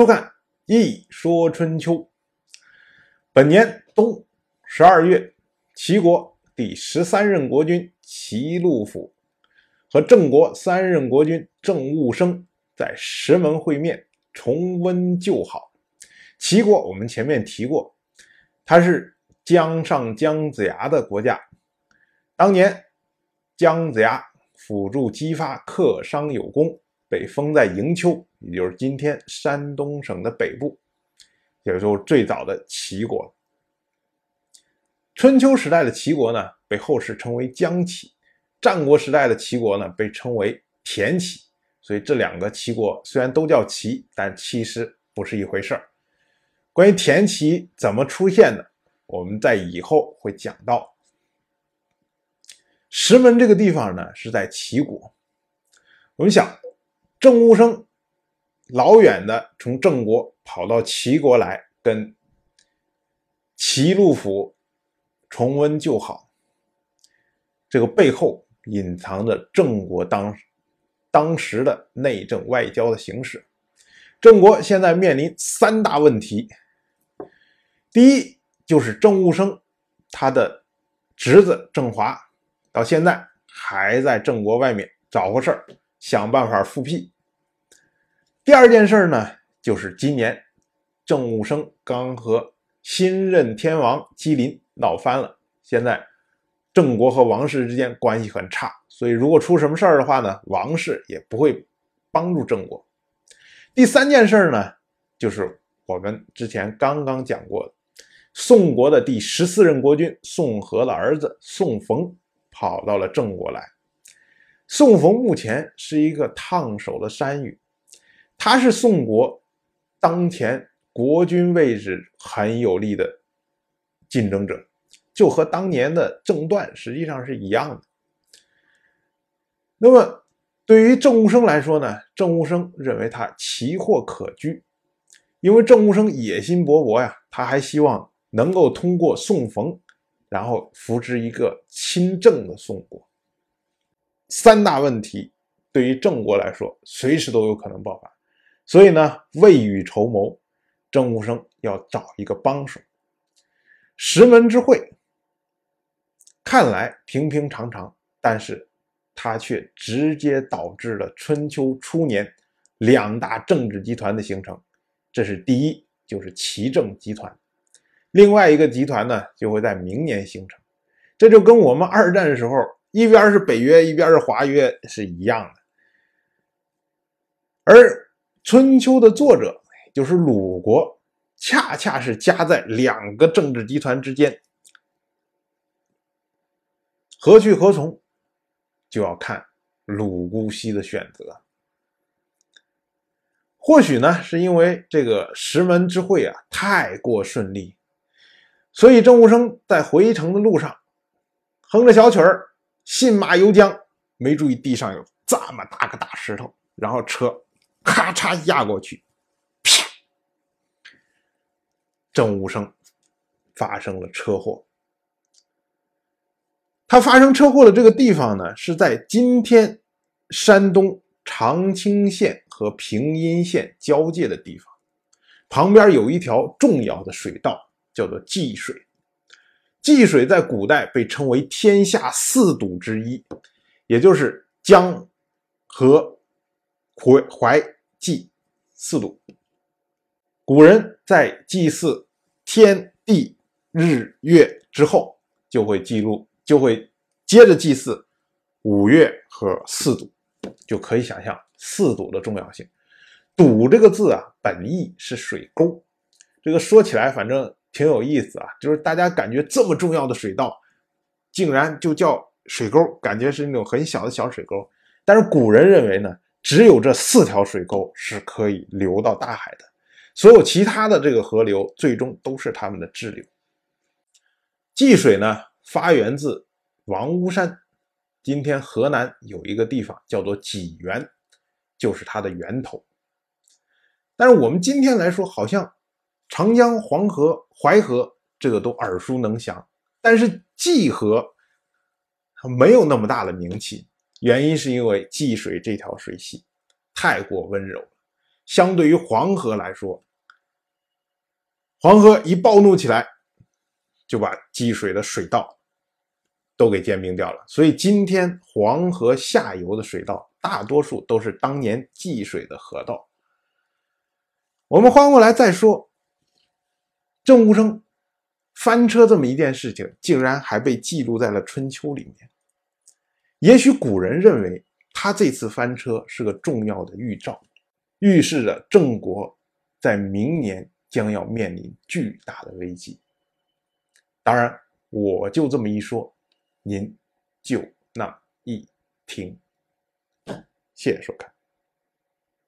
收看《一说春秋》。本年冬十二月，齐国第十三任国君齐禄府和郑国三任国君郑务生在石门会面，重温旧好。齐国我们前面提过，它是姜上姜子牙的国家。当年姜子牙辅助姬发克商有功。被封在营丘，也就是今天山东省的北部，也就是最早的齐国。春秋时代的齐国呢，被后世称为姜齐；战国时代的齐国呢，被称为田齐。所以这两个齐国虽然都叫齐，但其实不是一回事儿。关于田齐怎么出现的，我们在以后会讲到。石门这个地方呢，是在齐国。我们想。郑务生老远的从郑国跑到齐国来，跟齐路府重温旧好。这个背后隐藏着郑国当当时的内政外交的形势。郑国现在面临三大问题：第一，就是郑务生他的侄子郑华到现在还在郑国外面找个事儿。想办法复辟。第二件事呢，就是今年郑武生刚和新任天王姬林闹翻了，现在郑国和王室之间关系很差，所以如果出什么事儿的话呢，王室也不会帮助郑国。第三件事呢，就是我们之前刚刚讲过的，宋国的第十四任国君宋和的儿子宋冯跑到了郑国来。宋冯目前是一个烫手的山芋，他是宋国当前国君位置很有力的竞争者，就和当年的郑段实际上是一样的。那么对于郑务生来说呢？郑务生认为他奇货可居，因为郑务生野心勃勃呀，他还希望能够通过宋冯，然后扶植一个亲郑的宋国。三大问题对于郑国来说，随时都有可能爆发，所以呢，未雨绸缪，郑武生要找一个帮手。石门之会看来平平常常，但是它却直接导致了春秋初年两大政治集团的形成。这是第一，就是齐郑集团；另外一个集团呢，就会在明年形成。这就跟我们二战的时候。一边是北约，一边是华约，是一样的。而《春秋》的作者就是鲁国，恰恰是夹在两个政治集团之间，何去何从，就要看鲁姑息的选择。或许呢，是因为这个石门之会啊太过顺利，所以郑武生在回城的路上哼着小曲儿。信马由缰，没注意地上有这么大个大石头，然后车咔嚓压过去，啪！郑武生发生了车祸。他发生车祸的这个地方呢，是在今天山东长清县和平阴县交界的地方，旁边有一条重要的水道，叫做济水。济水在古代被称为天下四堵之一，也就是江、河、淮、淮、济四堵。古人在祭祀天地日月之后，就会记录，就会接着祭祀五岳和四堵，就可以想象四堵的重要性。堵这个字啊，本意是水沟，这个说起来反正。挺有意思啊，就是大家感觉这么重要的水道，竟然就叫水沟，感觉是那种很小的小水沟。但是古人认为呢，只有这四条水沟是可以流到大海的，所有其他的这个河流最终都是他们的支流。济水呢，发源自王屋山，今天河南有一个地方叫做济源，就是它的源头。但是我们今天来说，好像。长江、黄河、淮河，这个都耳熟能详，但是济河它没有那么大的名气。原因是因为济水这条水系太过温柔，相对于黄河来说，黄河一暴怒起来，就把积水的水道都给兼并掉了。所以今天黄河下游的水道，大多数都是当年济水的河道。我们换过来再说，郑武生翻车这么一件事情，竟然还被记录在了春秋里面。也许古人认为他这次翻车是个重要的预兆，预示着郑国在明年将要面临巨大的危机。当然，我就这么一说，您就那一听。谢谢收看。